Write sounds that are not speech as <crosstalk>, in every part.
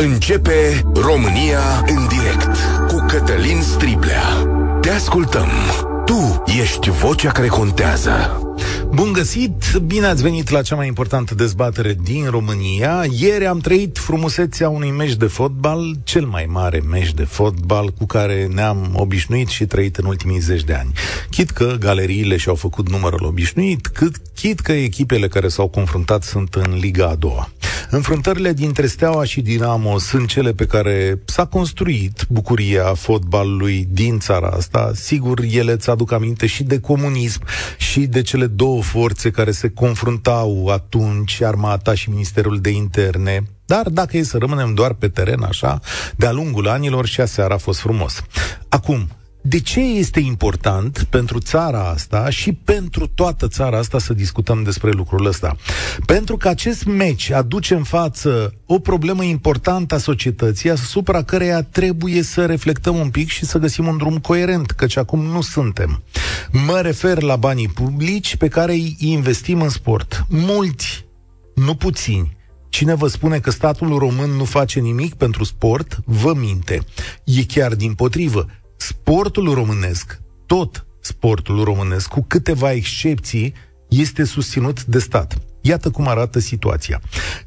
Începe România în direct cu Cătălin Striblea. Te ascultăm. Tu ești vocea care contează. Bun găsit, bine ați venit la cea mai importantă dezbatere din România. Ieri am trăit frumusețea unui meci de fotbal, cel mai mare meci de fotbal cu care ne-am obișnuit și trăit în ultimii zeci de ani. Chit că galeriile și-au făcut numărul obișnuit, cât, chit că echipele care s-au confruntat sunt în Liga a doua. Înfruntările dintre Steaua și Dinamo sunt cele pe care s-a construit bucuria fotbalului din țara asta. Sigur, ele îți aduc aminte și de comunism și de cele două forțe care se confruntau atunci, armata și Ministerul de Interne, dar dacă e să rămânem doar pe teren așa, de-a lungul anilor și aseară a fost frumos. Acum, de ce este important pentru țara asta și pentru toată țara asta să discutăm despre lucrul ăsta? Pentru că acest meci aduce în față o problemă importantă a societății, asupra căreia trebuie să reflectăm un pic și să găsim un drum coerent, căci acum nu suntem. Mă refer la banii publici pe care îi investim în sport. Mulți, nu puțini, Cine vă spune că statul român nu face nimic pentru sport, vă minte. E chiar din potrivă sportul românesc, tot sportul românesc, cu câteva excepții, este susținut de stat. Iată cum arată situația.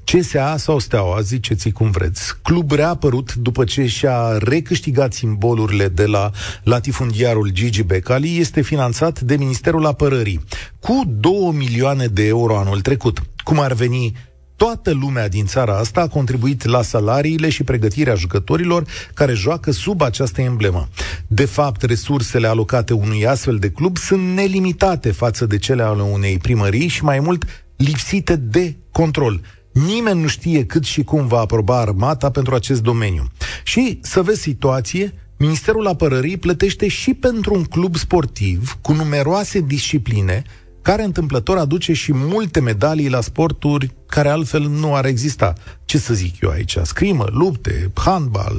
CSA sau Steaua, ziceți cum vreți, club reapărut după ce și-a recâștigat simbolurile de la latifundiarul Gigi Becali, este finanțat de Ministerul Apărării cu 2 milioane de euro anul trecut. Cum ar veni toată lumea din țara asta a contribuit la salariile și pregătirea jucătorilor care joacă sub această emblemă. De fapt, resursele alocate unui astfel de club sunt nelimitate față de cele ale unei primării și mai mult lipsite de control. Nimeni nu știe cât și cum va aproba armata pentru acest domeniu. Și să vezi situație, Ministerul Apărării plătește și pentru un club sportiv cu numeroase discipline care întâmplător aduce și multe medalii la sporturi care altfel nu ar exista. Ce să zic eu aici? Scrimă, lupte, handbal,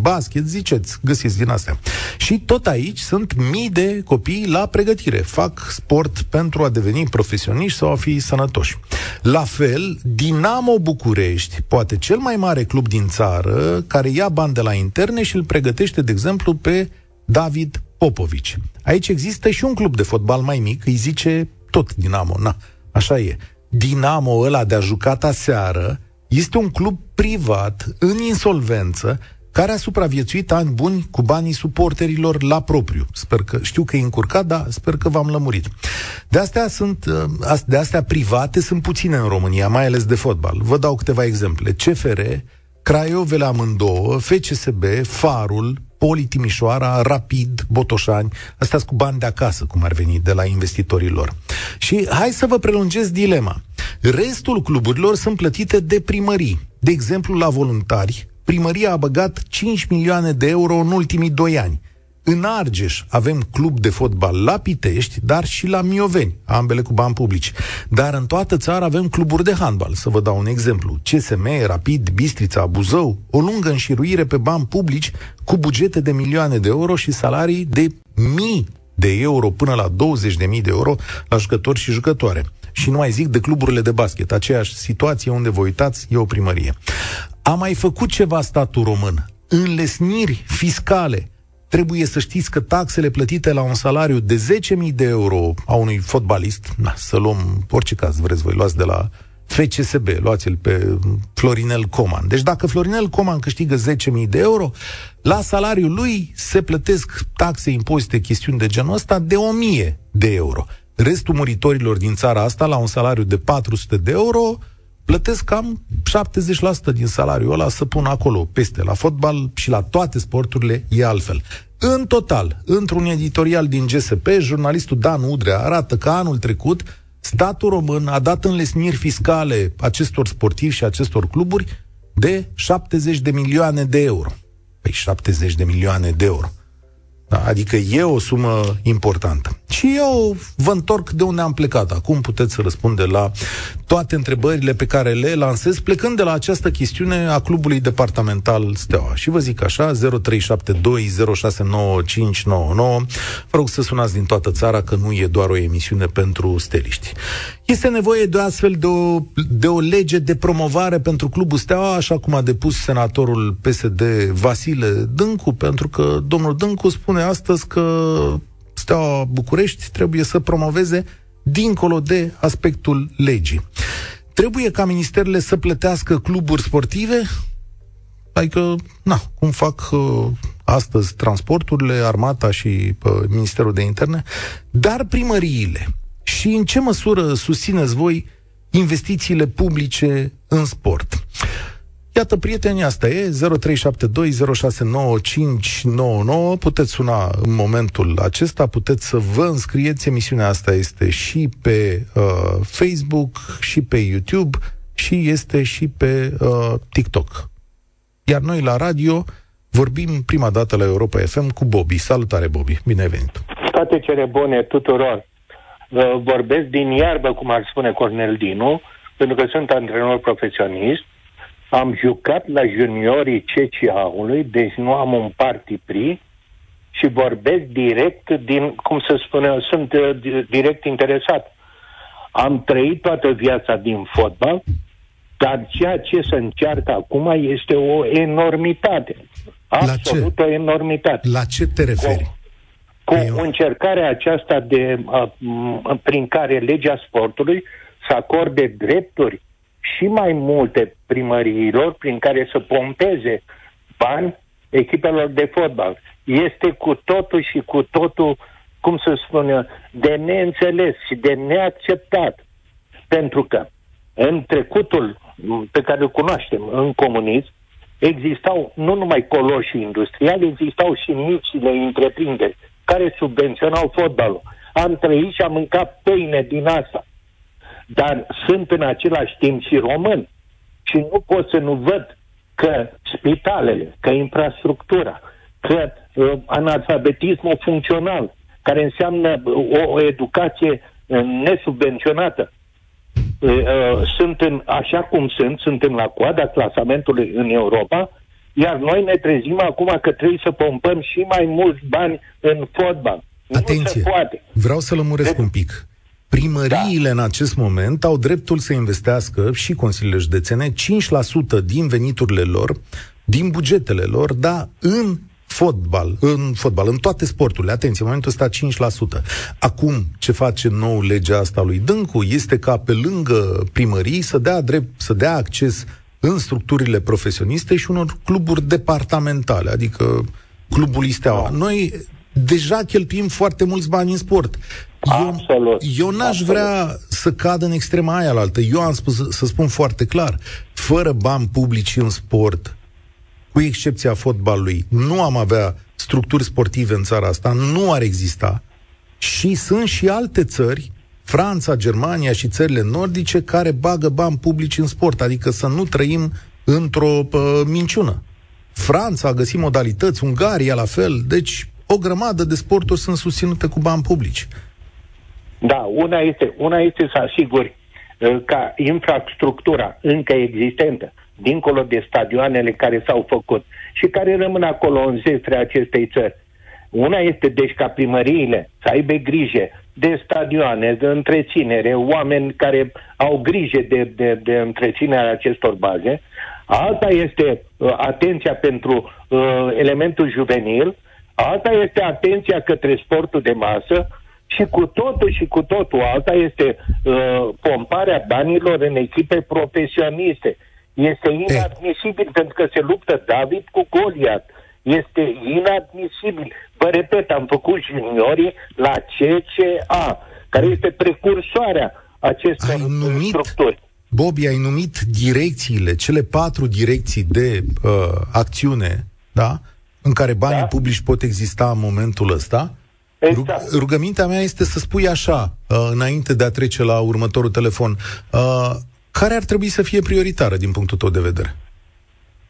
basket, ziceți, găsiți din astea. Și tot aici sunt mii de copii la pregătire. Fac sport pentru a deveni profesioniști sau a fi sănătoși. La fel, Dinamo București, poate cel mai mare club din țară, care ia bani de la interne și îl pregătește, de exemplu, pe David Popovici. Aici există și un club de fotbal mai mic, îi zice tot Dinamo, na, așa e. Dinamo ăla de-a jucat aseară este un club privat, în insolvență, care a supraviețuit ani buni cu banii suporterilor la propriu. Sper că, știu că e încurcat, dar sper că v-am lămurit. De astea, sunt, uh, de astea private sunt puține în România, mai ales de fotbal. Vă dau câteva exemple. CFR, Craiovele amândouă, FCSB, Farul, Poli Timișoara, Rapid, Botoșani, astea cu bani de acasă, cum ar veni, de la investitorii lor. Și hai să vă prelungesc dilema. Restul cluburilor sunt plătite de primării. De exemplu, la voluntari, primăria a băgat 5 milioane de euro în ultimii 2 ani. În Argeș avem club de fotbal la Pitești, dar și la Mioveni, ambele cu bani publici. Dar în toată țara avem cluburi de handbal. Să vă dau un exemplu. CSM, Rapid, Bistrița, Buzău, o lungă înșiruire pe bani publici cu bugete de milioane de euro și salarii de mii de euro până la 20.000 de euro la jucători și jucătoare. Și nu mai zic de cluburile de basket. Aceeași situație unde vă uitați e o primărie. A mai făcut ceva statul român. Înlesniri fiscale trebuie să știți că taxele plătite la un salariu de 10.000 de euro a unui fotbalist, na, să luăm orice caz vreți voi, luați de la FCSB, luați-l pe Florinel Coman. Deci dacă Florinel Coman câștigă 10.000 de euro, la salariul lui se plătesc taxe, impozite, chestiuni de genul ăsta de 1.000 de euro. Restul muritorilor din țara asta, la un salariu de 400 de euro, plătesc cam 70% din salariul ăla să pun acolo, peste. La fotbal și la toate sporturile e altfel. În total, într-un editorial din GSP, jurnalistul Dan Udrea arată că anul trecut statul român a dat înlesniri fiscale acestor sportivi și acestor cluburi de 70 de milioane de euro. Păi 70 de milioane de euro. Da, adică e o sumă importantă. Și eu vă întorc de unde am plecat. Acum puteți să răspunde la toate întrebările pe care le lansez, plecând de la această chestiune a clubului departamental Steaua. Și vă zic așa, 0372069599, vă rog să sunați din toată țara că nu e doar o emisiune pentru steliști. Este nevoie de astfel de o, de o lege de promovare pentru clubul Steaua, așa cum a depus senatorul PSD Vasile Dâncu, pentru că domnul Dâncu spune astăzi că Steaua București trebuie să promoveze dincolo de aspectul legii. Trebuie ca ministerele să plătească cluburi sportive? Adică, na, cum fac uh, astăzi transporturile, armata și uh, Ministerul de Interne, dar primăriile. Și în ce măsură susțineți voi investițiile publice în sport? Iată, prieteni, asta e 0372069599. Puteți suna în momentul acesta, puteți să vă înscrieți. Emisiunea asta este și pe uh, Facebook, și pe YouTube, și este și pe uh, TikTok. Iar noi la radio vorbim prima dată la Europa FM cu Bobby. Salutare, Bobby! Bine ai venit! Toate cele bune tuturor! Vorbesc din iarbă, cum ar spune Cornel Dinu, pentru că sunt antrenor profesionist am jucat la juniorii CCA-ului, deci nu am un party pri și vorbesc direct din, cum să spune, sunt uh, direct interesat. Am trăit toată viața din fotbal, dar ceea ce se încearcă acum este o enormitate. Absolut la ce? o enormitate. La ce te referi? Cu, cu încercarea aceasta de, uh, prin care legea sportului să acorde drepturi și mai multe primăriilor prin care să pompeze bani echipelor de fotbal. Este cu totul și cu totul, cum să spune, de neînțeles și de neacceptat. Pentru că în trecutul pe care îl cunoaștem în comunism, existau nu numai coloși industriali, existau și micile întreprinderi care subvenționau fotbalul. Am trăit și am mâncat pâine din asta dar sunt în același timp și români. Și nu pot să nu văd că spitalele, că infrastructura, că uh, analfabetismul funcțional, care înseamnă o, o educație uh, nesubvenționată, uh, uh, sunt în, așa cum sunt, suntem la coada clasamentului în Europa, iar noi ne trezim acum că trebuie să pompăm și mai mulți bani în fotbal. Atenție! Nu se poate. Vreau să lămuresc de- un pic. Primăriile da. în acest moment au dreptul să investească și consiliile județene 5% din veniturile lor, din bugetele lor, da, în fotbal, în fotbal, în toate sporturile. Atenție, în momentul ăsta 5%. Acum, ce face nou legea asta lui Dâncu este ca pe lângă primării să dea drept, să dea acces în structurile profesioniste și unor cluburi departamentale, adică clubul Isteaua. Noi deja cheltuim foarte mulți bani în sport. Eu, Absolut. Eu n-aș Absolut. vrea să cad în extrema aia la altă. Eu am spus, să spun foarte clar, fără bani publici în sport, cu excepția fotbalului, nu am avea structuri sportive în țara asta, nu ar exista. Și sunt și alte țări, Franța, Germania și țările nordice, care bagă bani publici în sport, adică să nu trăim într-o uh, minciună. Franța a găsit modalități, Ungaria la fel, deci o grămadă de sporturi sunt susținute cu bani publici. Da, una este, una este să asiguri uh, ca infrastructura încă existentă, dincolo de stadioanele care s-au făcut și care rămân acolo în zestre acestei țări. Una este, deci, ca primăriile să aibă grijă de stadioane, de întreținere, oameni care au grijă de, de, de întreținerea acestor baze. Alta este uh, atenția pentru uh, elementul juvenil, alta este atenția către sportul de masă, și cu totul și cu totul alta este uh, pomparea banilor în echipe profesioniste. Este inadmisibil e. pentru că se luptă David cu Goliat. Este inadmisibil. Vă repet, am făcut juniorii la CCA, care este precursoarea acestor ai numit, structuri. Bobby, ai numit direcțiile, cele patru direcții de uh, acțiune, da? În care banii da? publici pot exista în momentul ăsta. Exact. Rugămintea mea este să spui așa, uh, înainte de a trece la următorul telefon, uh, care ar trebui să fie prioritară din punctul tău de vedere?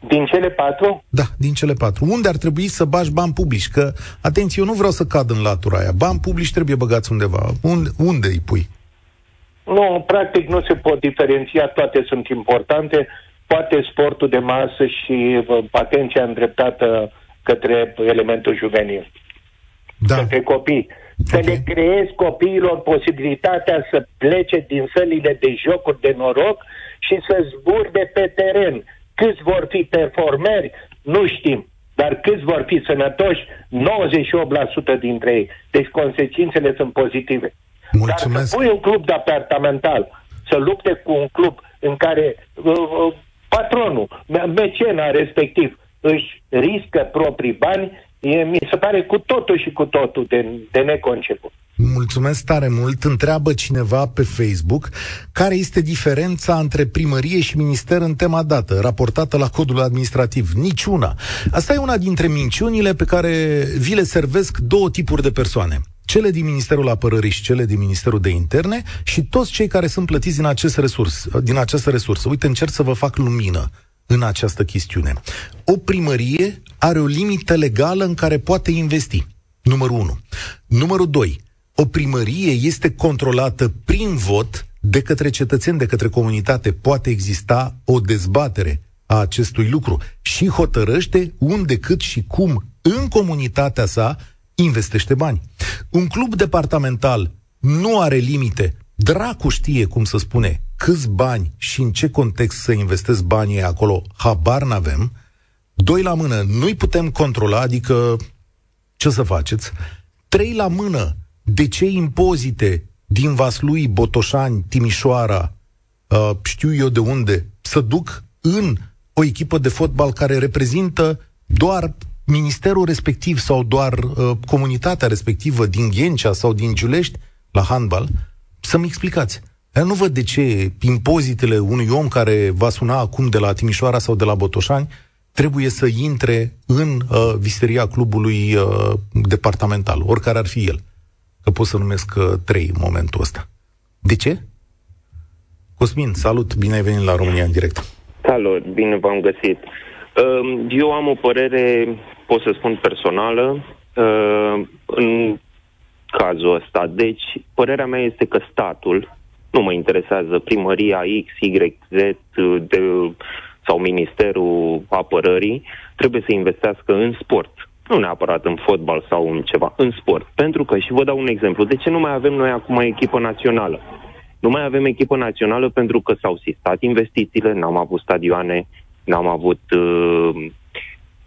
Din cele patru? Da, din cele patru. Unde ar trebui să bagi bani publici? Că, atenție, eu nu vreau să cad în latura aia. Bani publici trebuie băgați undeva. Unde, unde îi pui? Nu, practic nu se pot diferenția, toate sunt importante. Poate sportul de masă și atenția îndreptată către elementul juvenil. Da. Către copii. Să okay. le creezi copiilor posibilitatea să plece din sălile de jocuri de noroc și să zburde pe teren. Câți vor fi performeri, nu știm. Dar câți vor fi sănătoși? 98% dintre ei. Deci consecințele sunt pozitive. Mulțumesc. Dar să pui un club de apartamental să lupte cu un club în care uh, uh, patronul, mecena respectiv, își riscă proprii bani, e, mi se pare cu totul și cu totul de, de neconceput. Mulțumesc tare mult. Întreabă cineva pe Facebook care este diferența între primărie și minister în tema dată, raportată la codul administrativ. Niciuna. Asta e una dintre minciunile pe care vi le servesc două tipuri de persoane cele din Ministerul Apărării și cele din Ministerul de Interne și toți cei care sunt plătiți din, acest resurs, din această resursă. Uite, încerc să vă fac lumină în această chestiune. O primărie are o limită legală în care poate investi. Numărul 1. Numărul 2. O primărie este controlată prin vot de către cetățeni, de către comunitate. Poate exista o dezbatere a acestui lucru și hotărăște unde, cât și cum în comunitatea sa investește bani. Un club departamental nu are limite. Dracu știe, cum să spune, câți bani și în ce context să investesc banii acolo, habar n-avem. Doi la mână, nu-i putem controla, adică ce să faceți? Trei la mână, de ce impozite din Vaslui, Botoșani, Timișoara, uh, știu eu de unde, să duc în o echipă de fotbal care reprezintă doar ministerul respectiv sau doar uh, comunitatea respectivă din Ghencea sau din Giulești la handbal, să-mi explicați. Eu nu văd de ce impozitele unui om care va suna acum de la Timișoara sau de la Botoșani trebuie să intre în uh, visteria clubului uh, departamental, oricare ar fi el. Că pot să numesc uh, trei în momentul ăsta. De ce? Cosmin, salut, bine ai venit la România în direct. Salut, bine v-am găsit. Uh, eu am o părere pot să spun personală, uh, în cazul ăsta. Deci, părerea mea este că statul, nu mă interesează primăria X, Y, Z de, sau Ministerul Apărării, trebuie să investească în sport. Nu neapărat în fotbal sau în ceva, în sport. Pentru că, și vă dau un exemplu, de ce nu mai avem noi acum echipă națională? Nu mai avem echipă națională pentru că s-au sistat investițiile, n-am avut stadioane, n-am avut uh,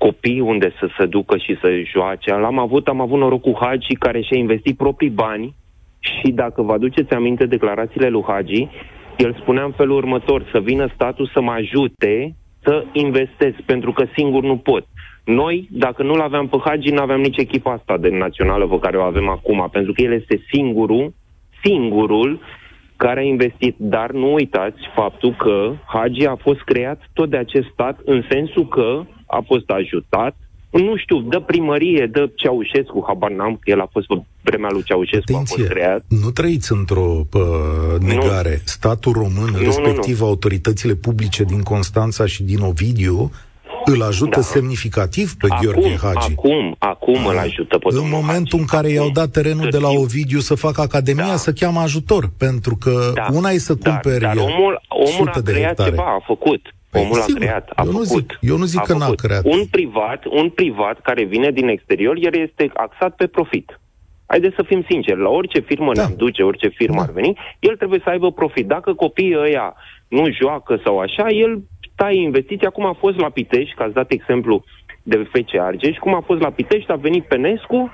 copii unde să se ducă și să joace. L-am avut, am avut noroc cu Hagi care și-a investit proprii bani și dacă vă aduceți aminte declarațiile lui Hagi, el spunea în felul următor, să vină statul să mă ajute să investesc, pentru că singur nu pot. Noi, dacă nu-l aveam pe Hagi, nu aveam nici echipa asta de națională pe care o avem acum, pentru că el este singurul, singurul care a investit. Dar nu uitați faptul că Hagi a fost creat tot de acest stat în sensul că a fost ajutat, nu știu, dă primărie, dă Ceaușescu, habar n-am, că el a fost pe vremea lui Ceaușescu, Atenție, a fost creat. nu trăiți într-o pă, negare. Nu. Statul român, nu, respectiv nu, nu. autoritățile publice din Constanța și din Ovidiu, îl ajută da. semnificativ pe acum, Gheorghe Hagi. Acum, acum îl ajută pe În momentul Hagi. în care acum, i-au dat terenul de la Ovidiu să facă academia, da. să cheamă ajutor, pentru că da. una e să cumpere dar, dar omul, omul a creat ceva, a făcut. Păi, Omul sigur, a creat, a eu făcut. Nu zic, eu nu zic că făcut. n-a creat. Un privat, un privat care vine din exterior, el este axat pe profit. Haideți să fim sinceri, la orice firmă da. ne duce, orice firmă da. ar veni, el trebuie să aibă profit. Dacă copiii ăia nu joacă sau așa, el taie investiția, cum a fost la Pitești, că ați dat exemplu de FC Argeș, cum a fost la Pitești, a venit Penescu,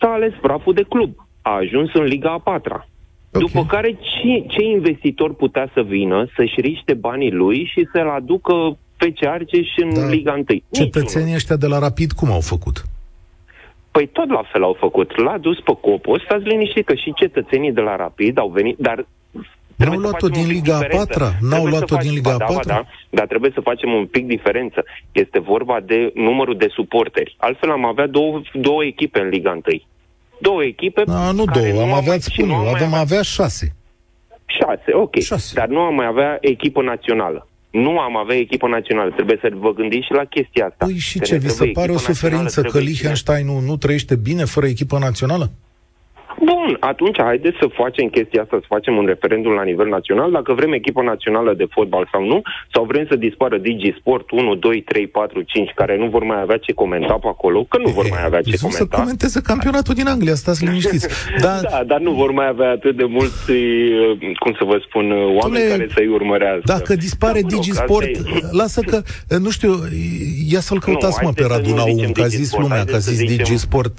s-a ales praful de club. A ajuns în Liga a patra. Okay. După care ce, ce investitor putea să vină, să-și riște banii lui și să-l aducă pe Argeș în da. Liga 1? Cetățenii ăștia de la Rapid cum au făcut? Păi tot la fel au făcut. L-a dus pe Copos, stați liniștit că și cetățenii de la Rapid au venit, dar N-au luat-o din Liga a patra? N-au luat-o din Liga a da, patra? Da, dar trebuie să facem un pic diferență. Este vorba de numărul de suporteri. Altfel am avea două, două echipe în Liga 1 două echipe. A, nu două, am avea, spun eu, avem avea șase. Șase, ok. Șase. Dar nu am mai avea echipă națională. nu am avea echipă națională. Trebuie să vă gândiți și la chestia asta. Păi și ce, vi se pare o suferință că Liechtenstein nu, nu trăiește bine fără echipă națională? Bun, atunci haideți să facem chestia asta, să facem un referendum la nivel național, dacă vrem echipă națională de fotbal sau nu, sau vrem să dispară Digi Sport 1, 2, 3, 4, 5, care nu vor mai avea ce comenta pe acolo, că nu vor mai avea ce comenta. să comenteze campionatul din Anglia, stați liniștiți. <laughs> da, da, dar nu vor mai avea atât de mulți, uh, cum să vă spun, uh, oameni Tule, care să-i urmărească. Dacă dispare da, Digi Sport, lasă că, uh, nu știu, ia să-l căutați nu, mă pe Radu Naum, că a zis lumea, că a zis Digi Sport,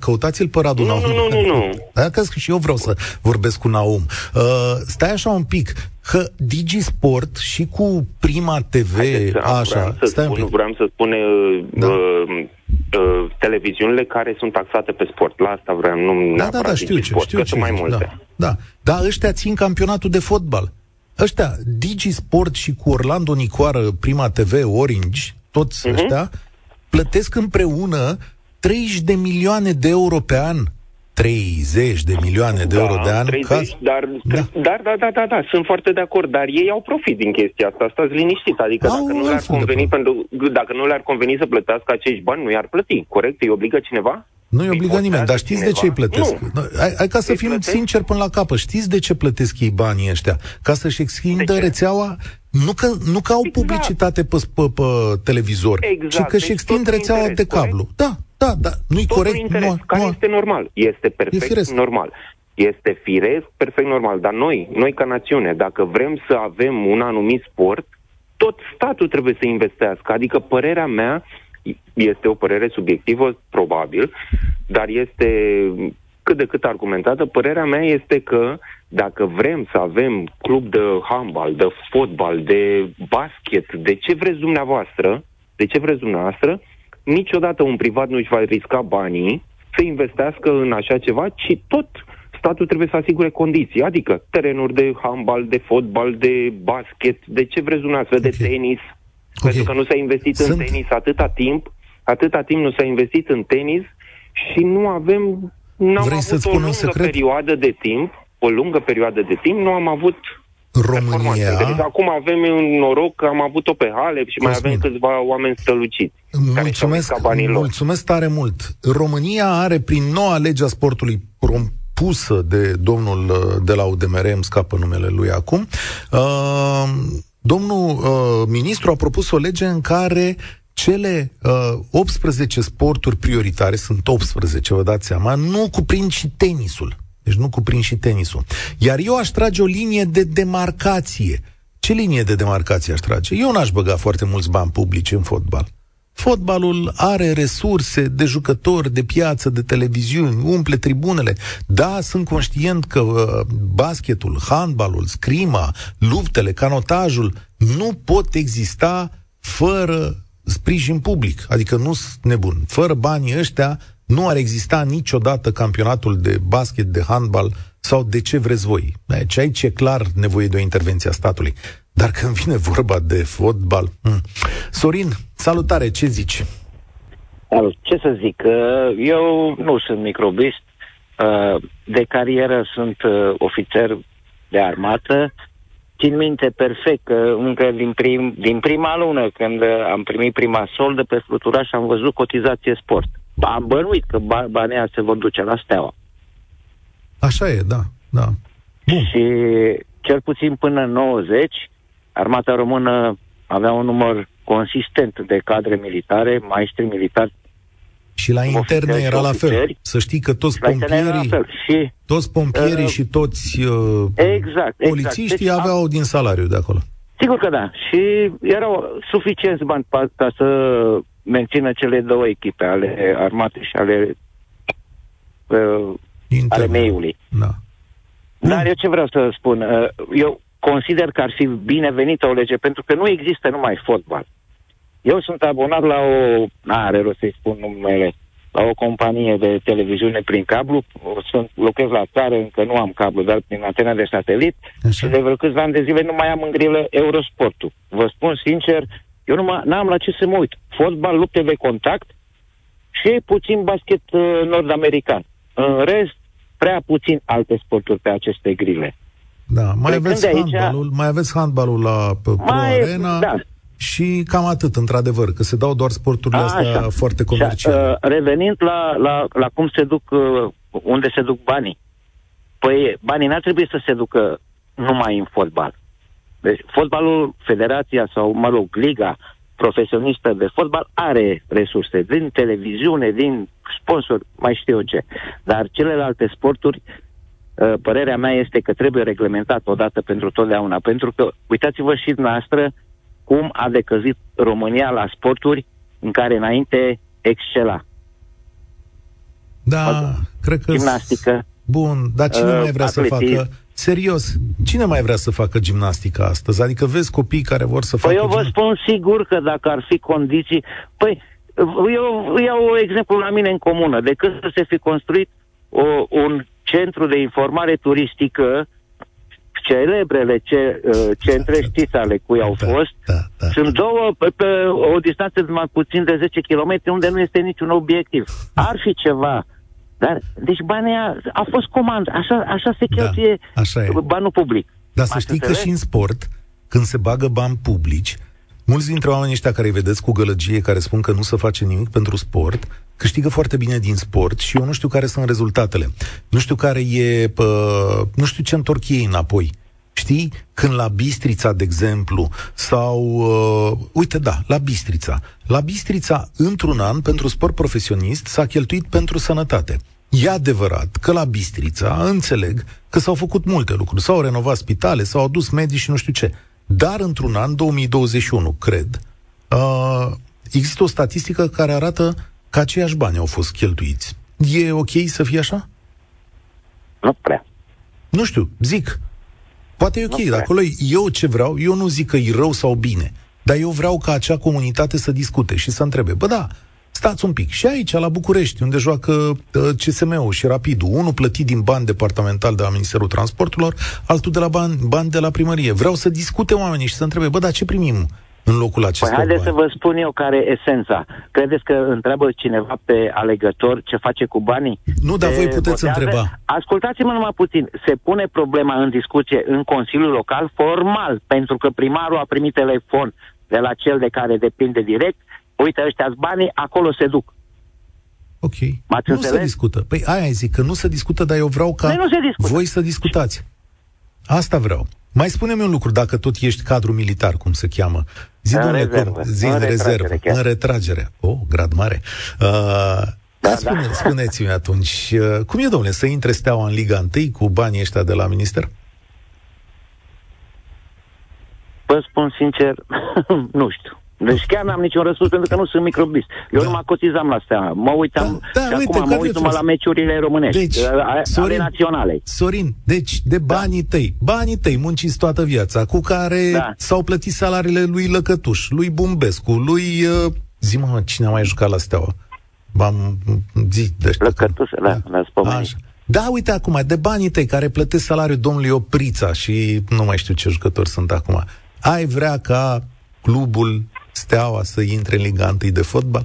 căutați-l pe Radu Naum. Nu, nu, nu, nu. Da, că și eu vreau să vorbesc cu Naum. Uh, stai așa un pic, că Digisport și cu Prima TV, Haideți, așa... Vreau să, stai spun, vreau să spun uh, da. uh, uh, televiziunile care sunt taxate pe sport. La asta vreau, nu da, da, da, știu ce, știu ce, mai multe. Da, da, da, ăștia țin campionatul de fotbal. Ăștia, Digisport și cu Orlando Nicoară, Prima TV, Orange, toți uh-huh. ăștia, plătesc împreună 30 de milioane de euro pe an 30 de milioane de da, euro de an. 30, ca... dar, da. dar, da, da, da, da, sunt foarte de acord, dar ei au profit din chestia asta, stați liniștit, adică au, dacă, nu le-ar conveni, pentru, dacă nu le-ar conveni să plătească acești bani, nu i-ar plăti, corect? Îi obligă cineva? Nu îi obligă nimeni, dar știți cineva? de ce îi plătesc? Nu. Hai, hai ca să fim plătesc? sinceri până la capăt. Știți de ce plătesc ei banii ăștia? Ca să-și extindă rețeaua nu că, nu că au exact. publicitate pe, pe, pe televizor, exact. ci că deci și extind rețeaua interes, de cablu. Corect? Da, da, da, nu-i Totul corect. Interes, nu, care nu, este normal. Este perfect e normal. Este firesc, perfect normal. Dar noi, noi ca națiune, dacă vrem să avem un anumit sport, tot statul trebuie să investească. Adică părerea mea este o părere subiectivă, probabil, dar este cât de cât argumentată. Părerea mea este că dacă vrem să avem club de handbal, de fotbal, de basket, de ce vreți dumneavoastră, de ce vreți dumneavoastră, niciodată un privat nu își va risca banii să investească în așa ceva, ci tot statul trebuie să asigure condiții, adică terenuri de handbal, de fotbal, de basket, de ce vreți dumneavoastră, okay. de tenis, okay. pentru că nu s-a investit Sunt... în tenis atâta timp, atâta timp nu s-a investit în tenis și nu avem, n-am Vrei avut o lungă secret? perioadă de timp, o lungă perioadă de timp, nu am avut România... Deci acum avem un noroc că am avut-o pe Halep și mai avem câțiva oameni străluciți. Mulțumesc, mulțumesc tare mult. România are prin noua legea sportului propusă de domnul uh, de la UDMR, îmi scapă numele lui acum, uh, domnul uh, ministru a propus o lege în care cele uh, 18 sporturi prioritare, sunt 18, vă dați seama, nu cuprind și tenisul. Deci nu cuprind și tenisul. Iar eu aș trage o linie de demarcație. Ce linie de demarcație aș trage? Eu n-aș băga foarte mulți bani publici în fotbal. Fotbalul are resurse de jucători, de piață, de televiziuni, umple tribunele. Da, sunt conștient că uh, basketul, handbalul, scrima, luptele, canotajul nu pot exista fără sprijin public. Adică nu sunt nebun. Fără banii ăștia nu ar exista niciodată campionatul de basket, de handbal sau de ce vreți voi. Deci aici e clar nevoie de o intervenție a statului. Dar când vine vorba de fotbal... Hmm. Sorin, salutare, ce zici? Ce să zic, eu nu sunt microbist, de carieră sunt ofițer de armată, țin minte perfect că încă din, prim, din prima lună, când am primit prima soldă pe fluturaș, am văzut cotizație sport am bănuit că banii se vor duce la steaua. Așa e, da, da. Bun. Și cel puțin până în 90, armata română avea un număr consistent de cadre militare, maestri militari. Și la interne era la fel. Să știi că toți pompierii, și, toți pompierii uh, și toți uh, exact, polițiștii exact. Deci, aveau din salariu de acolo. Sigur că da. Și erau suficienți bani ca să mențină cele două echipe, ale armatei și ale, uh, ale meiului. Da. Dar eu ce vreau să spun? Uh, eu consider că ar fi binevenită o lege, pentru că nu există numai fotbal. Eu sunt abonat la o, are rost să-i spun numele, la o companie de televiziune prin cablu, sunt, lucrez la țară, încă nu am cablu, dar prin antena de satelit Așa. și de vreo câțiva ani de zile nu mai am în grilă Eurosportul. Vă spun sincer, eu nu am la ce să mă uit. Fotbal, lupte de contact și puțin basket uh, nord-american. În rest, prea puțin alte sporturi pe aceste grile. Da, mai aveți, handbalul, aici, mai aveți handbalul la Pro mai, Arena. Da. Și cam atât, într-adevăr, că se dau doar sporturile A, astea așa. foarte comerciale. Și, uh, revenind la, la, la cum se duc, uh, unde se duc banii. Păi banii n-ar trebui să se ducă numai în fotbal. Deci fotbalul, federația sau, mă rog, liga profesionistă de fotbal are resurse din televiziune, din sponsor, mai știu eu ce. Dar celelalte sporturi, uh, părerea mea este că trebuie reglementat odată pentru totdeauna. Pentru că, uitați-vă și noastră cum a decăzit România la sporturi în care înainte excela. Da, cred că... Gimnastică. Bun, dar cine uh, mai vrea atletism. să facă Serios, cine mai vrea să facă gimnastică astăzi? Adică vezi copii care vor să păi facă... Păi eu vă gim... spun sigur că dacă ar fi condiții... Păi, eu iau exemplu la mine în comună. Decât să se fi construit o, un centru de informare turistică, celebrele ce, uh, centre, da, știți ale cui au da, fost, da, da, sunt două pe, pe o distanță de mai puțin de 10 km unde nu este niciun obiectiv. Ar fi ceva dar, deci banii a, a fost comand, așa, așa se da, cheltuie da, așa e. banul public. Dar să știi că și în sport, când se bagă bani publici, mulți dintre oamenii ăștia care îi vedeți cu gălăgie, care spun că nu se face nimic pentru sport, câștigă foarte bine din sport și eu nu știu care sunt rezultatele. Nu știu care e, pă, nu știu ce întorc ei înapoi. Știi? Când la Bistrița, de exemplu, sau... Uh, uite, da, la Bistrița. La Bistrița, într-un an, pentru sport profesionist, s-a cheltuit pentru sănătate. E adevărat că la Bistrița, înțeleg că s-au făcut multe lucruri. S-au renovat spitale, s-au adus medici și nu știu ce. Dar într-un an, 2021, cred, uh, există o statistică care arată că aceiași bani au fost cheltuiți. E ok să fie așa? Nu prea. Nu știu, zic. Poate e ok, dar acolo eu ce vreau, eu nu zic că e rău sau bine, dar eu vreau ca acea comunitate să discute și să întrebe. Bă, da, stați un pic. Și aici, la București, unde joacă uh, CSM-ul și Rapidul, unul plătit din bani departamental de la Ministerul Transporturilor, altul de la bani, bani de la primărie. Vreau să discute oamenii și să întrebe, bă, dar ce primim în locul acesta. Păi haideți să vă spun eu care e esența. Credeți că întreabă cineva pe alegător ce face cu banii? Nu, dar voi puteți votează? întreba. Ascultați-mă numai puțin. Se pune problema în discuție în Consiliul Local formal, pentru că primarul a primit telefon de la cel de care depinde direct. Uite, ăștia banii, acolo se duc. Ok. M-ați nu înțeles? se discută. Păi aia zic, că nu se discută, dar eu vreau ca păi nu se voi să discutați. Asta vreau. Mai spune-mi un lucru, dacă tot ești cadru militar, cum se cheamă. Zi, în domnule, rezervă. Zi în, în rezervă, chiar. în retragere. Oh, grad mare. Uh, da, spune, da. Spuneți-mi atunci, uh, cum e, domnule, să intre steaua în Liga 1 cu banii ăștia de la minister? Vă spun sincer, <laughs> nu știu. Deci chiar n-am niciun răspuns pentru că nu sunt microbist. Eu da. nu mă cotizam la astea. Mă uitam da, da, și uite, acum mă uit numai la meciurile românești, deci, ale Sorin, naționale. Sorin, deci de da. banii da. tăi, banii tăi munciți toată viața, cu care da. s-au plătit salariile lui Lăcătuș, lui Bumbescu, lui... Uh, zi mă, cine a mai jucat la Steaua? B-am zi de Lăcătuș, da, da, da Da, uite acum, de banii tăi care plătesc salariul domnului Oprița și nu mai știu ce jucători sunt acum, ai vrea ca clubul Steaua să intre în Liga 1 de fotbal?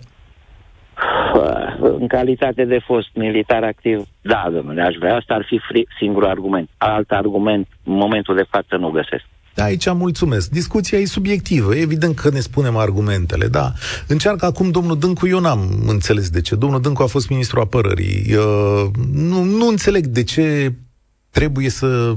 În calitate de fost militar activ, da, domnule, aș vrea. Asta ar fi fri- singurul argument. Alt argument, în momentul de față, nu găsesc. Da, aici mulțumesc. Discuția e subiectivă. Evident că ne spunem argumentele, da. Încearcă acum domnul Dâncu, eu n-am înțeles de ce. Domnul Dâncu a fost ministru apărării. Uh, nu, nu înțeleg de ce trebuie să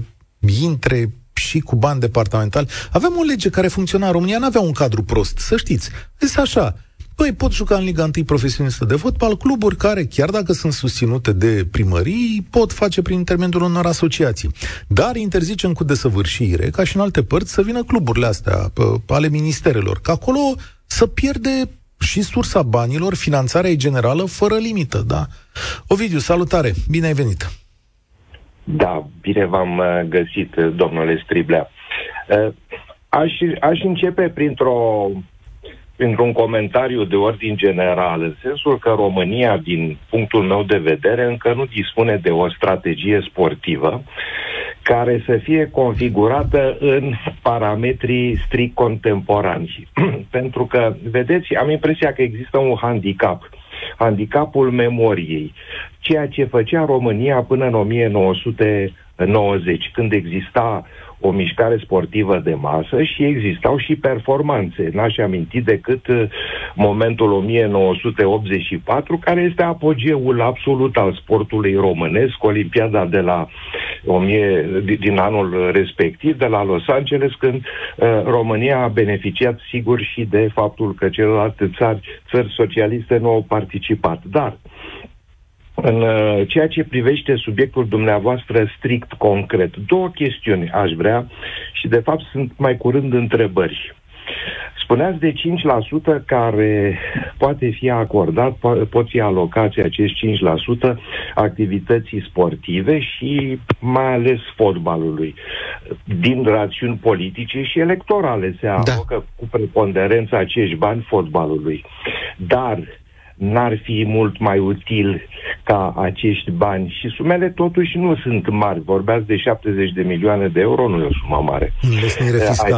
intre și cu bani departamentali. Avem o lege care funcționa în România, n-avea un cadru prost, să știți. Este așa, Păi pot juca în Liga 1 profesionistă de fotbal cluburi care, chiar dacă sunt susținute de primării, pot face prin intermediul unor asociații. Dar interzicem cu desăvârșire, ca și în alte părți, să vină cluburile astea ale ministerelor, că acolo să pierde și sursa banilor, finanțarea e generală, fără limită, da? Ovidiu, salutare! Bine ai venit! Da, bine v-am uh, găsit, uh, domnule Striblea. Uh, aș, aș începe printr-o, printr-un comentariu de ordin general, în sensul că România, din punctul meu de vedere, încă nu dispune de o strategie sportivă care să fie configurată în parametrii strict contemporani. <clears throat> Pentru că, vedeți, am impresia că există un handicap handicapul memoriei, ceea ce făcea România până în 1900 90, când exista o mișcare sportivă de masă și existau și performanțe. N-aș aminti decât uh, momentul 1984, care este apogeul absolut al sportului românesc, Olimpiada de la 1000, din anul respectiv, de la Los Angeles, când uh, România a beneficiat sigur și de faptul că celelalte țări, țări socialiste nu au participat. Dar în uh, ceea ce privește subiectul dumneavoastră strict concret, două chestiuni aș vrea și de fapt sunt mai curând întrebări. Spuneați de 5% care poate fi acordat, po- pot fi alocați acești 5% activității sportive și mai ales fotbalului. Din rațiuni politice și electorale se da. alocă cu preponderență acești bani fotbalului. Dar n-ar fi mult mai util ca acești bani și sumele totuși nu sunt mari. Vorbeați de 70 de milioane de euro, nu e o sumă mare.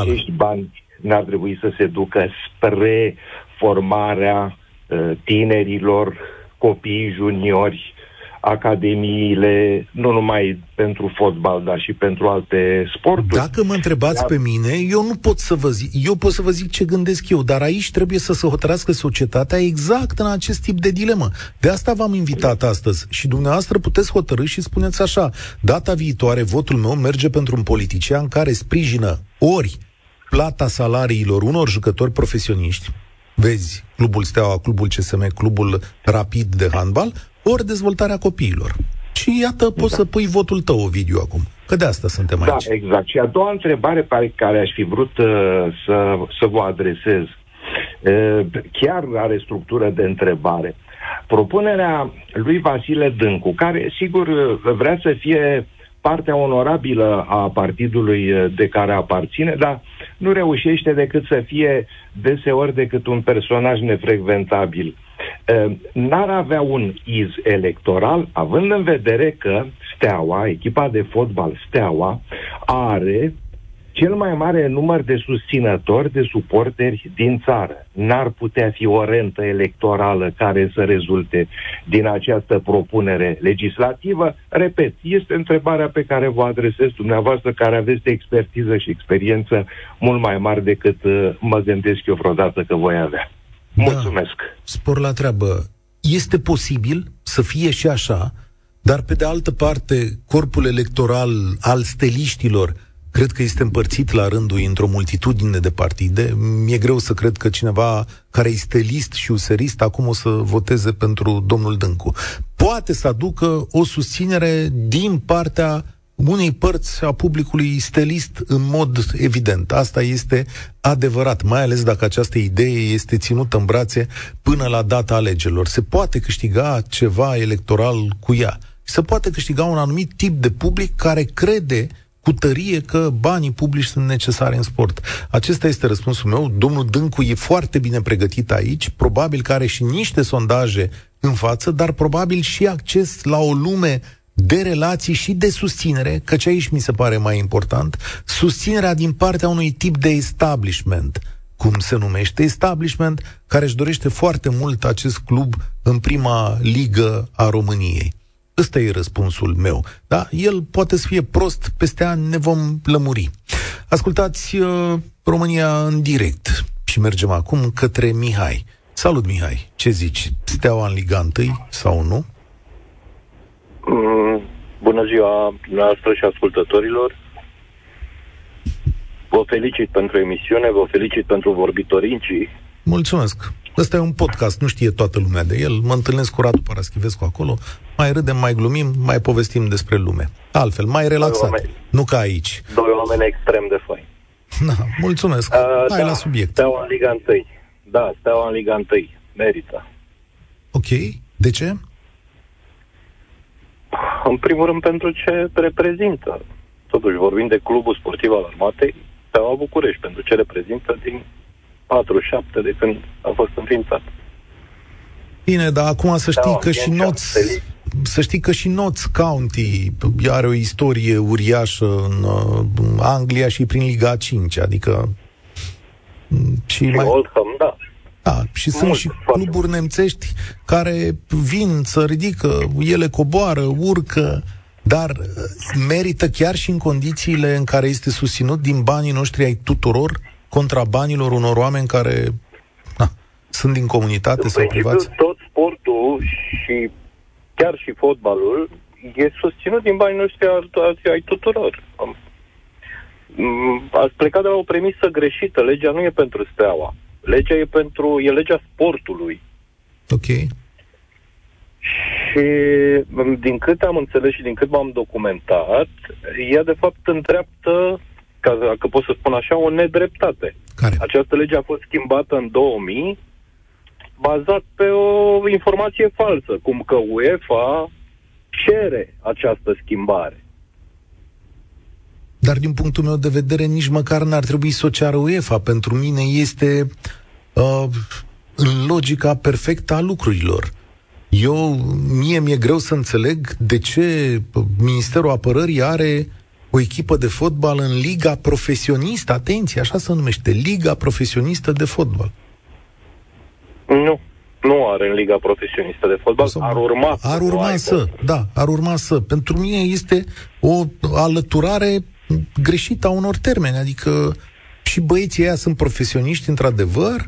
Acești bani n-ar trebui să se ducă spre formarea uh, tinerilor, copiii juniori, academiile, nu numai pentru fotbal, dar și pentru alte sporturi. Dacă mă întrebați pe mine, eu nu pot să vă zic, eu pot să vă zic ce gândesc eu, dar aici trebuie să se hotărească societatea exact în acest tip de dilemă. De asta v-am invitat astăzi și dumneavoastră puteți hotărâ și spuneți așa, data viitoare votul meu merge pentru un politician care sprijină ori plata salariilor unor jucători profesioniști, vezi, clubul Steaua, clubul CSM, clubul Rapid de handbal, ori dezvoltarea copiilor. Și iată, poți da. să pui votul tău, Ovidiu, acum. Că de asta suntem da, aici. Da, exact. Și a doua întrebare pe care aș fi vrut uh, să, să vă adresez, uh, chiar are structură de întrebare. Propunerea lui Vasile Dâncu, care, sigur, vrea să fie partea onorabilă a partidului uh, de care aparține, dar nu reușește decât să fie deseori decât un personaj nefrecventabil. Uh, n-ar avea un iz electoral, având în vedere că Steaua, echipa de fotbal Steaua, are cel mai mare număr de susținători, de suporteri din țară. N-ar putea fi o rentă electorală care să rezulte din această propunere legislativă? Repet, este întrebarea pe care vă adresez dumneavoastră, care aveți expertiză și experiență mult mai mari decât uh, mă gândesc eu vreodată că voi avea. Da. Mulțumesc! Spor la treabă. Este posibil să fie și așa, dar pe de altă parte, corpul electoral al steliștilor cred că este împărțit la rândul într-o multitudine de partide. Mi-e greu să cred că cineva care este list și userist acum o să voteze pentru domnul Dâncu. Poate să aducă o susținere din partea unei părți a publicului stelist în mod evident. Asta este adevărat, mai ales dacă această idee este ținută în brațe până la data alegerilor. Se poate câștiga ceva electoral cu ea. Se poate câștiga un anumit tip de public care crede cu tărie că banii publici sunt necesari în sport. Acesta este răspunsul meu. Domnul Dâncu e foarte bine pregătit aici, probabil că are și niște sondaje în față, dar probabil și acces la o lume de relații și de susținere, căci aici mi se pare mai important, susținerea din partea unui tip de establishment, cum se numește establishment, care își dorește foarte mult acest club în prima ligă a României. Ăsta e răspunsul meu. Da? El poate să fie prost, peste ani ne vom lămuri. Ascultați uh, România în direct și mergem acum către Mihai. Salut, Mihai! Ce zici? Steaua în Liga 1 sau nu? Mm, bună ziua noastră și ascultătorilor! Vă felicit pentru emisiune, vă felicit pentru vorbitorii. Mulțumesc! Ăsta e un podcast, nu știe toată lumea de el. Mă întâlnesc cu Radu Paraschivescu acolo, mai râdem, mai glumim, mai povestim despre lume. Altfel, mai relaxat, oameni, nu ca aici. Doi oameni extrem de fai. Da, mulțumesc. Uh, Hai da, la subiect. Steaua în Liga 1. Da, Steaua în Liga 1. Merită. Ok. De ce? În primul rând pentru ce reprezintă. Totuși, vorbim de clubul sportiv al armatei, Steaua București, pentru ce reprezintă din 47 de când a fost înființat. Bine, dar acum să știi da, că și Noți, să știi că și Notts County are o istorie uriașă în uh, Anglia și prin Liga 5, adică și, și mai... Oldham, da. Da, și Mult, sunt și cluburi nemțești care vin să ridică, ele coboară, urcă, dar uh, merită chiar și în condițiile în care este susținut din banii noștri ai tuturor contra banilor unor oameni care na, sunt din comunitate în sau privați? tot sportul și chiar și fotbalul e susținut din banii noștri ai tuturor. Ați plecat de la o premisă greșită. Legea nu e pentru steaua. Legea e pentru, e legea sportului. Ok. Și din câte am înțeles și din cât m-am documentat, ea de fapt întreaptă, ca, că pot să spun așa, o nedreptate. Care? Această lege a fost schimbată în 2000 bazat pe o informație falsă, cum că UEFA cere această schimbare. Dar din punctul meu de vedere, nici măcar n-ar trebui să o ceară UEFA. Pentru mine este uh, în logica perfectă a lucrurilor. Eu, mie mi-e greu să înțeleg de ce Ministerul Apărării are o echipă de fotbal în Liga Profesionistă, atenție, așa se numește, Liga Profesionistă de Fotbal. Nu, nu are în Liga Profesionistă de Fotbal, Sau ar urma Ar urma să, da, ar urma să. Pentru mine este o alăturare greșită a unor termeni, adică și băieții ăia sunt profesioniști, într-adevăr,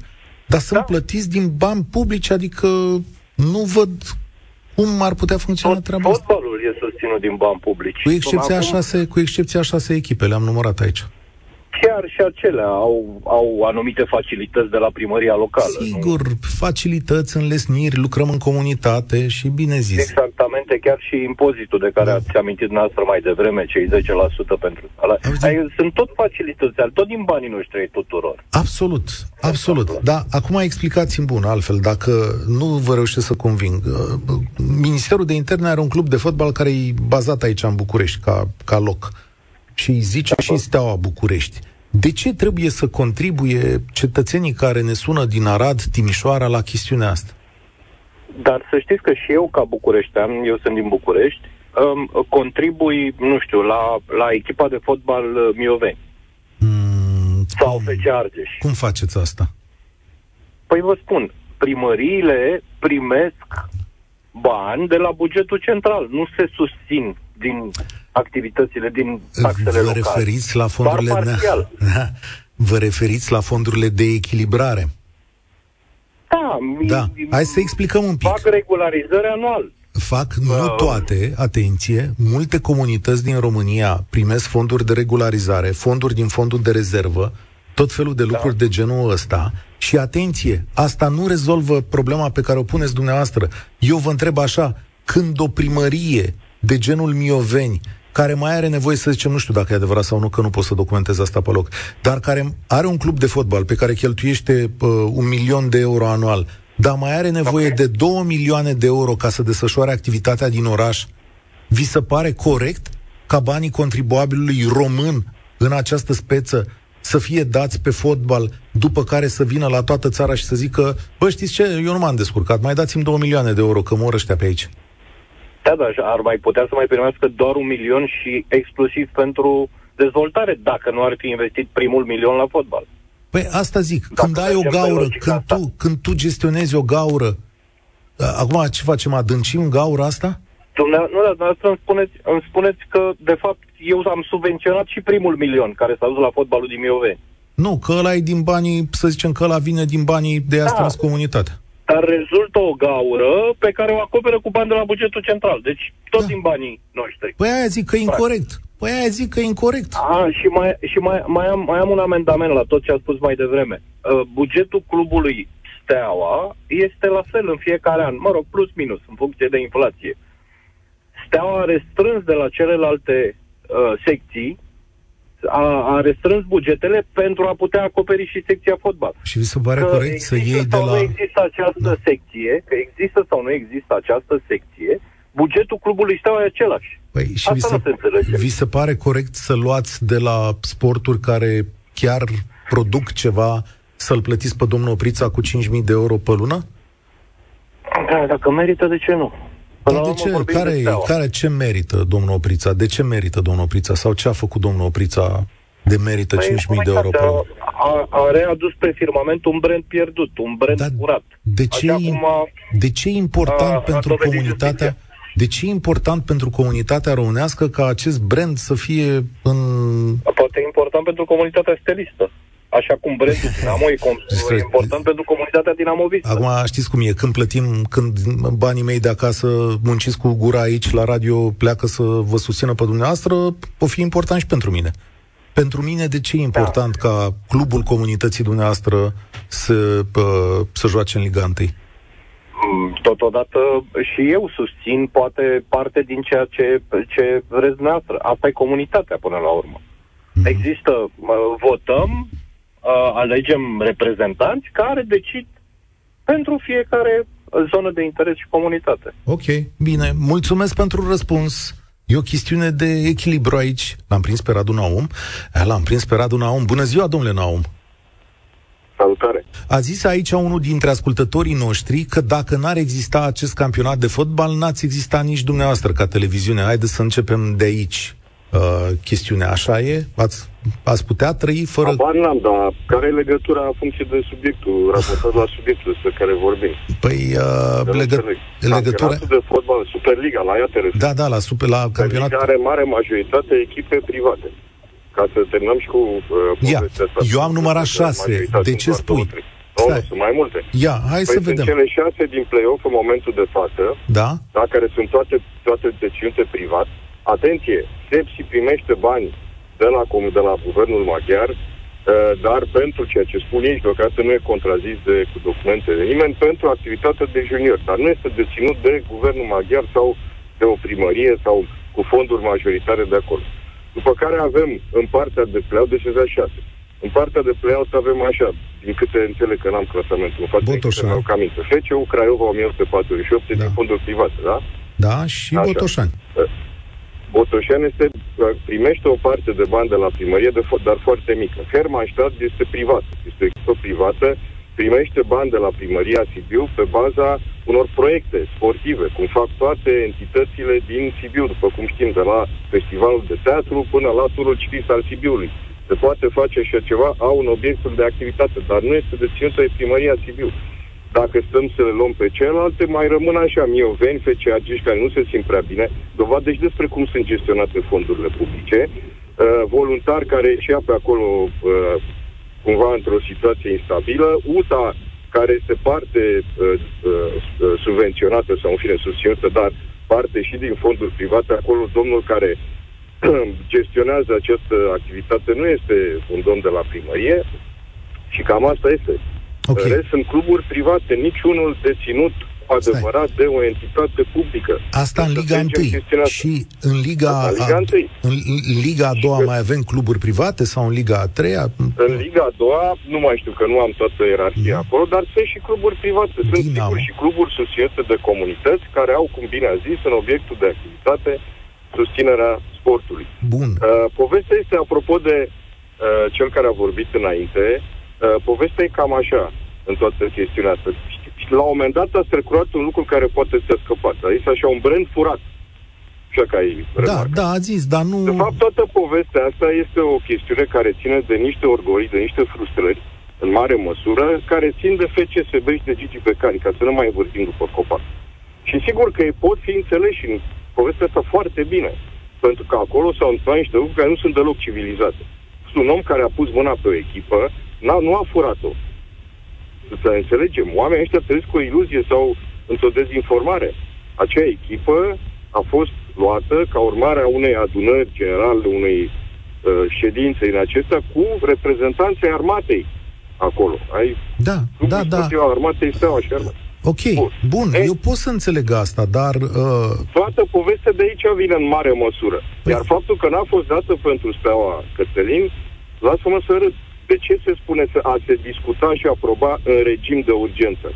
dar sunt da. plătiți din bani publici, adică nu văd cum ar putea funcționa Tot, treaba asta. Fotbalul e susținut din bani publici. Cu excepția, acum... șase, cu excepția șase echipe, le-am numărat aici chiar și acelea au, au anumite facilități de la primăria locală. Sigur, nu? facilități, înlesniri, lucrăm în comunitate și bine zis. Exactamente, chiar și impozitul de care da. ați amintit noastră mai devreme, cei 10% pentru salarii. Sunt tot facilități, tot din banii noștri tuturor. Absolut, absolut. Da, acum explicați-mi bun, altfel, dacă nu vă reușesc să conving. Uh, Ministerul de Interne are un club de fotbal care e bazat aici în București, ca, ca loc și îi zice și Steaua București. De ce trebuie să contribuie cetățenii care ne sună din Arad, Timișoara, la chestiunea asta? Dar să știți că și eu, ca bucureștean, eu sunt din București, um, contribui, nu știu, la, la echipa de fotbal uh, Mioveni. Mm, sau FC Argeș. Cum faceți asta? Păi vă spun, primăriile primesc bani de la bugetul central, nu se susțin din activitățile din taxele Vă locale. referiți la fondurile... Doar Da, <laughs> vă referiți la fondurile de echilibrare. Da. Da. Hai să explicăm un pic. Fac regularizări anual. Fac, nu uh, toate, atenție, multe comunități din România primesc fonduri de regularizare, fonduri din fondul de rezervă, tot felul de lucruri da. de genul ăsta. Și atenție, asta nu rezolvă problema pe care o puneți dumneavoastră. Eu vă întreb așa, când o primărie de genul Mioveni care mai are nevoie să zicem, nu știu dacă e adevărat sau nu, că nu pot să documentez asta pe loc, dar care are un club de fotbal pe care cheltuiește uh, un milion de euro anual, dar mai are nevoie okay. de două milioane de euro ca să desfășoare activitatea din oraș, vi se pare corect ca banii contribuabilului român în această speță să fie dați pe fotbal, după care să vină la toată țara și să zică, bă, știți ce, eu nu m-am descurcat, mai dați-mi două milioane de euro, că mor ăștia pe aici. Da, dar ar mai putea să mai primească doar un milion și exclusiv pentru dezvoltare, dacă nu ar fi investit primul milion la fotbal. Păi asta zic, dacă când ai o gaură, când tu, când tu gestionezi o gaură, acum ce facem, adâncim gaura asta? Dumneavoastră, nu, dar dumneavoastră îmi spuneți, îmi spuneți că, de fapt, eu am subvenționat și primul milion care s-a dus la fotbalul din Mioveni. Nu, că ăla e din banii, să zicem că ăla vine din banii de a da. comunitatea dar rezultă o gaură pe care o acoperă cu bani de la bugetul central. Deci tot da. din banii noștri. Păi aia zic că e incorrect. Păi aia zic că e incorrect. A, și mai, și mai, mai, am, mai am un amendament la tot ce a spus mai devreme. Uh, bugetul clubului Steaua este la fel în fiecare an, mă rog, plus minus, în funcție de inflație. Steaua a restrâns de la celelalte uh, secții a, a restrâns bugetele pentru a putea acoperi și secția fotbal. Și vi se pare că corect să iei de la... nu există această da. secție, că există sau nu există această secție, bugetul clubului Steaua e același. Păi, și Asta vi se, nu se înțelege. Vi se pare corect să luați de la sporturi care chiar produc ceva să-l plătiți pe domnul Oprița cu 5.000 de euro pe lună? Da, dacă merită, de ce nu? Dar de ce? Care, de care, ce merită domnul Oprița? De ce merită domnul Oprița? Sau ce a făcut domnul Oprița de merită păi, 5.000 de euro pe a, a readus pe firmament un brand pierdut, un brand Dar curat. De ce, Așa e, cum a, de ce e important a, pentru a comunitatea? De ce e important pentru comunitatea românească ca acest brand să fie în... Poate e important pentru comunitatea stelistă. Așa cum brandul <laughs> Dinamo e, com- e important pentru comunitatea dinamovistă. Acum știți cum e, când plătim, când banii mei de acasă munciți cu gura aici la radio, pleacă să vă susțină pe dumneavoastră, o fi important și pentru mine. Pentru mine, de ce e important da. ca clubul comunității dumneavoastră să, să joace în Liga 1? Mm, totodată și eu susțin poate parte din ceea ce, ce vreți dumneavoastră. Asta e comunitatea până la urmă. Mm-hmm. Există, votăm, alegem reprezentanți care decid pentru fiecare zonă de interes și comunitate. Ok, bine. Mulțumesc pentru răspuns. E o chestiune de echilibru aici. L-am prins pe Radu Naum. L-am prins pe Radu Naum. Bună ziua, domnule Naum. Salutare. A zis aici unul dintre ascultătorii noștri că dacă n-ar exista acest campionat de fotbal, n-ați exista nici dumneavoastră ca televiziune. Haideți să începem de aici uh, chestiunea. Așa e? Ați, ați putea trăi fără... Abar n-am, dar care e legătura în funcție de subiectul, raportat la subiectul despre care vorbim? Păi, uh, legă... legătura... de fotbal, Superliga, la ea te Da, da, la, super, la campionat... are mare majoritate echipe private. Ca să terminăm și cu uh, Ia, asta. eu am numărat șase. De ce spui? Nu, nu, sunt mai multe. Ia, hai păi să vedem. cele șase din play-off în momentul de față, da? da care sunt toate, toate deținute privat, Atenție, Sepsi primește bani de la, de la guvernul maghiar, uh, dar pentru ceea ce spun ei, deocamdată nu e contrazis de, cu documente de nimeni, pentru activitatea de junior, dar nu este deținut de guvernul maghiar sau de o primărie sau cu fonduri majoritare de acolo. După care avem în partea de play de deci 6. În partea de play avem așa, din câte înțeleg că n-am clasamentul, în față Botoșani. cam FCU Craiova 1848 da. din fonduri private, da? Da, și așa. Botoșani. Uh, Botoșan este, primește o parte de bani de la primărie, de, dar foarte mică. Hermannstadt este privat, este o echipă privată, primește bani de la primăria Sibiu pe baza unor proiecte sportive, cum fac toate entitățile din Sibiu, după cum știm, de la festivalul de teatru până la turul citit al Sibiului. Se poate face așa ceva, au un obiectul de activitate, dar nu este deținută de primăria Sibiu dacă stăm să le luăm pe celelalte, mai rămân așa mioveni, FCAG care nu se simt prea bine, dovadă și despre cum sunt gestionate fondurile publice, uh, voluntari care ieșea pe acolo uh, cumva într-o situație instabilă, UTA care este parte uh, uh, subvenționată sau în fine susținută, dar parte și din fonduri private, acolo domnul care <clears throat> gestionează această activitate nu este un domn de la primărie și cam asta este. Okay. Rest sunt cluburi private, niciunul deținut adevărat Stai. de o entitate publică. Asta în Liga 1 și în Liga, a, Liga 1. În, în Liga a doua mai avem cluburi private sau în Liga a treia? În Liga a doua, nu mai știu că nu am toată ierarhia mm. acolo, dar sunt și cluburi private. Sunt Dinamo. sigur și cluburi susținute de comunități care au, cum bine a zis, în obiectul de activitate susținerea sportului. Bun. Uh, povestea este apropo de uh, cel care a vorbit înainte, Uh, povestea e cam așa în toată chestiunea asta. Și la un moment dat a strecurat un lucru care poate să scăpat. A zis așa, un brand furat. Așa ca ai Da, da, a zis, dar nu... De fapt, toată povestea asta este o chestiune care ține de niște orgolii, de niște frustrări, în mare măsură, care țin de FCSB și de Gigi Becali, ca să nu mai vorbim după copac. Și sigur că ei pot fi înțeleși în povestea asta foarte bine, pentru că acolo s-au întâmplat niște lucruri care nu sunt deloc civilizate. Un om care a pus mâna pe o echipă, N-a, nu a furat-o. Să înțelegem, oamenii ăștia trăiesc cu o iluzie sau într-o dezinformare. Acea echipă a fost luată ca urmare a unei adunări generale, unei uh, ședințe în acestea cu reprezentanții armatei acolo. Ai da, da, da. armatei steaua și armatei. Ok, bun, bun Ei, eu pot să înțeleg asta, dar... Uh... Toată povestea de aici vine în mare măsură. Păi... Iar faptul că n-a fost dată pentru steaua Cătălin, lasă-mă să râd de ce se spune să a se discuta și aproba în regim de urgență?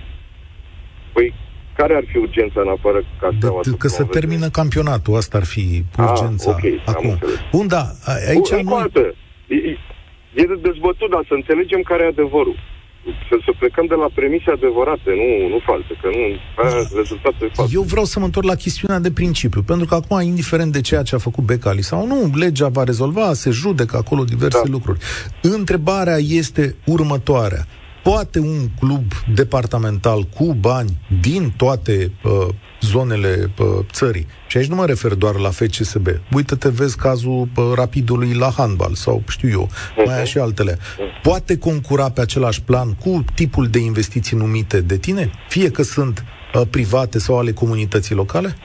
Păi, care ar fi urgența în afară ca de, să Că se termină campionatul, asta ar fi ah, urgența. Ah, ok, acum. Bun, da, aici... Încă o dată, e, e de dezbătut, dar să înțelegem care e adevărul să, să plecăm de la premise adevărate, nu, nu false, că nu, rezultatul e fals. Eu vreau să mă întorc la chestiunea de principiu, pentru că acum, indiferent de ceea ce a făcut Becali sau nu, legea va rezolva, se judecă acolo diverse da. lucruri. Întrebarea este următoarea. Poate un club departamental cu bani din toate uh, zonele pă, țării. Și aici nu mă refer doar la FCSB. Uită-te, vezi cazul pă, rapidului la handbal sau știu eu, uh-huh. mai și altele. Poate concura pe același plan cu tipul de investiții numite de tine? Fie că sunt uh, private sau ale comunității locale?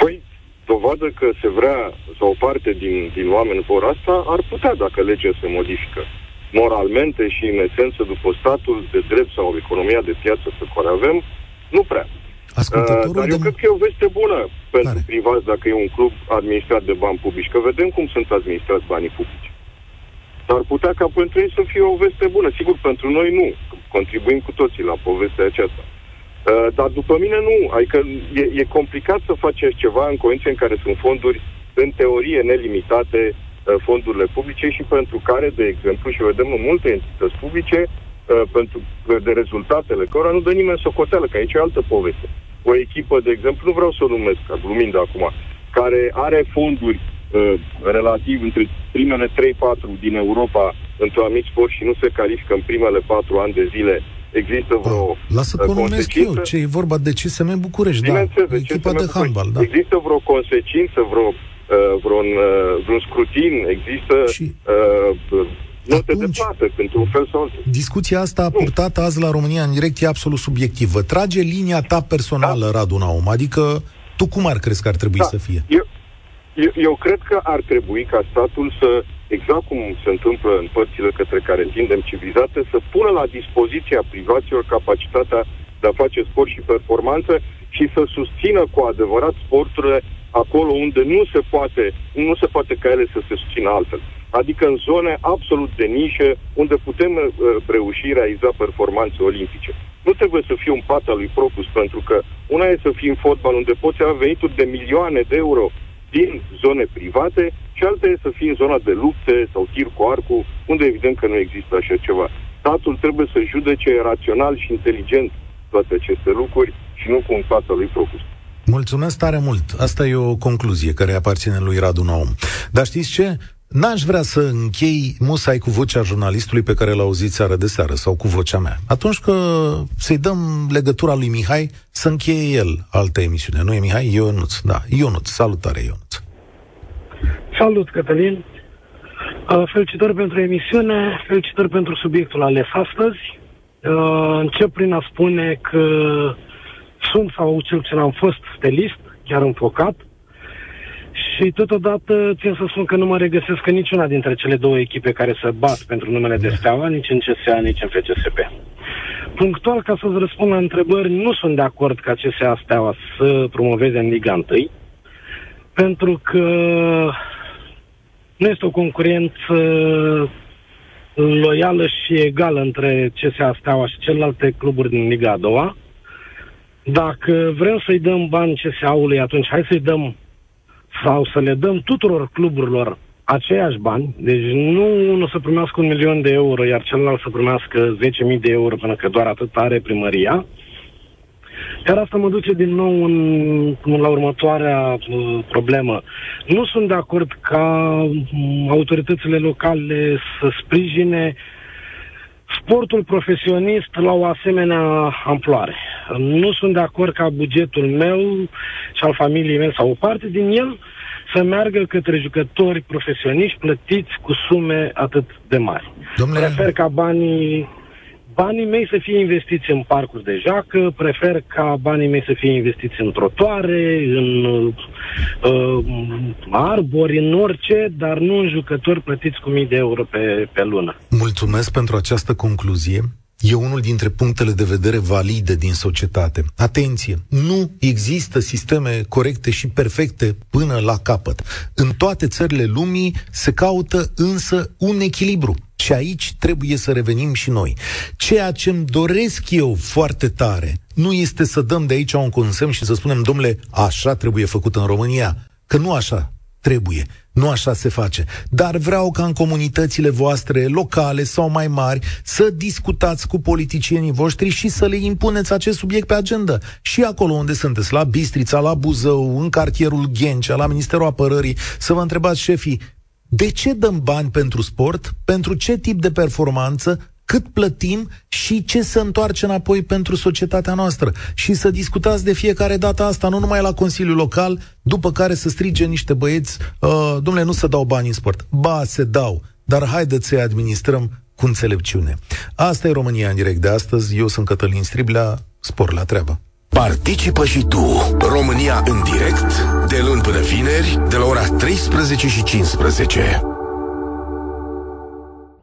Păi, dovadă că se vrea, sau o parte din, din oameni vor asta, ar putea dacă legea se modifică moralmente și în esență după statul de drept sau economia de piață pe care avem, nu prea. Uh, dar eu de... cred că e o veste bună pentru Care? privați dacă e un club administrat de bani publici, că vedem cum sunt administrați banii publici. Dar putea ca pentru ei să fie o veste bună. Sigur, pentru noi nu. Contribuim cu toții la povestea aceasta. Uh, dar după mine nu. Adică e, e complicat să faci ceva în condiții în care sunt fonduri în teorie nelimitate Uh, fondurile publice și pentru care, de exemplu, și vedem în multe entități publice, uh, pentru de rezultatele cărora nu dă nimeni socoteală, că aici e altă poveste. O echipă, de exemplu, nu vreau să o numesc, ca glumind acum, care are fonduri uh, relativ între primele 3-4 din Europa într-un anumit sport și nu se califică în primele 4 ani de zile, există vreo oh, Lasă că numesc eu, ce e vorba de CSM București, da, echipa de handbal, da. Există vreo consecință, vreo Uh, vreun, uh, vreun scrutin, există și... uh, note Atunci, de plată, pentru un fel sau altul. Discuția asta a purtat azi la România în direct e absolut subiectivă. Trage linia ta personală, da. Radu Naum, adică tu cum ar crezi că ar trebui da. să fie? Eu, eu, eu cred că ar trebui ca statul să, exact cum se întâmplă în părțile către care tindem civilizate, să pună la dispoziția privaților capacitatea de a face sport și performanță și să susțină cu adevărat sporturile acolo unde nu se poate, nu se poate ca ele să se susțină altfel. Adică în zone absolut de nișă, unde putem uh, reuși realiza performanțe olimpice. Nu trebuie să fie un pat al lui Procus, pentru că una e să fii în fotbal unde poți avea venituri de milioane de euro din zone private și alta e să fii în zona de lupte sau tir cu arcul, unde evident că nu există așa ceva. Statul trebuie să judece rațional și inteligent toate aceste lucruri și nu cu un pat al lui Procus. Mulțumesc tare mult. Asta e o concluzie care aparține lui Radu Naum. Dar știți ce? N-aș vrea să închei musai cu vocea jurnalistului pe care l-a auzit seară de seară sau cu vocea mea. Atunci că să-i dăm legătura lui Mihai să încheie el altă emisiune. Nu e Mihai? Ionuț. Da, Ionuț. Salutare, Ionuț. Salut, Cătălin. Uh, felicitări pentru emisiune, felicitări pentru subiectul ales astăzi. Uh, încep prin a spune că sunt sau cel puțin am fost stelist, chiar înfocat, și totodată țin să spun că nu mă regăsesc în niciuna dintre cele două echipe care se bat pentru numele de Steaua, nici în CSA, nici în FCSP. Punctual, ca să-ți răspund la întrebări, nu sunt de acord ca CSA Steaua să promoveze în Liga 1, pentru că nu este o concurență loială și egală între CSA Steaua și celelalte cluburi din Liga a doua. Dacă vrem să-i dăm bani CSA-ului, atunci hai să-i dăm sau să le dăm tuturor cluburilor aceiași bani, deci nu unul să primească un milion de euro, iar celălalt să primească 10.000 de euro, până că doar atât are primăria. Iar asta mă duce din nou în, la următoarea uh, problemă. Nu sunt de acord ca uh, autoritățile locale să sprijine uh, sportul profesionist la o asemenea amploare. Nu sunt de acord ca bugetul meu și al familiei mele sau o parte din el să meargă către jucători profesioniști plătiți cu sume atât de mari. Domnule... Prefer ca banii banii mei să fie investiți în parcuri de joacă, prefer ca banii mei să fie investiți în trotoare, în uh, arbori, în orice, dar nu în jucători plătiți cu mii de euro pe, pe lună. Mulțumesc pentru această concluzie. E unul dintre punctele de vedere valide din societate. Atenție, nu există sisteme corecte și perfecte până la capăt. În toate țările lumii se caută însă un echilibru. Și aici trebuie să revenim și noi. Ceea ce îmi doresc eu foarte tare nu este să dăm de aici un consemn și să spunem, domnule, așa trebuie făcut în România. Că nu așa trebuie. Nu așa se face. Dar vreau ca în comunitățile voastre, locale sau mai mari, să discutați cu politicienii voștri și să le impuneți acest subiect pe agenda. Și acolo unde sunteți, la Bistrița, la Buzău, în cartierul Ghencea, la Ministerul Apărării, să vă întrebați șefii, de ce dăm bani pentru sport? Pentru ce tip de performanță? Cât plătim și ce se întoarce înapoi pentru societatea noastră. Și să discutați de fiecare dată asta, nu numai la Consiliul Local, după care să strige niște băieți, uh, domnule, nu se dau bani în sport. Ba, se dau, dar haideți să-i administrăm cu înțelepciune. Asta e România în direct de astăzi. Eu sunt Cătălin Striblea. Spor la treabă. Participă și tu, România în direct, de luni până vineri, de la ora 13 și 15.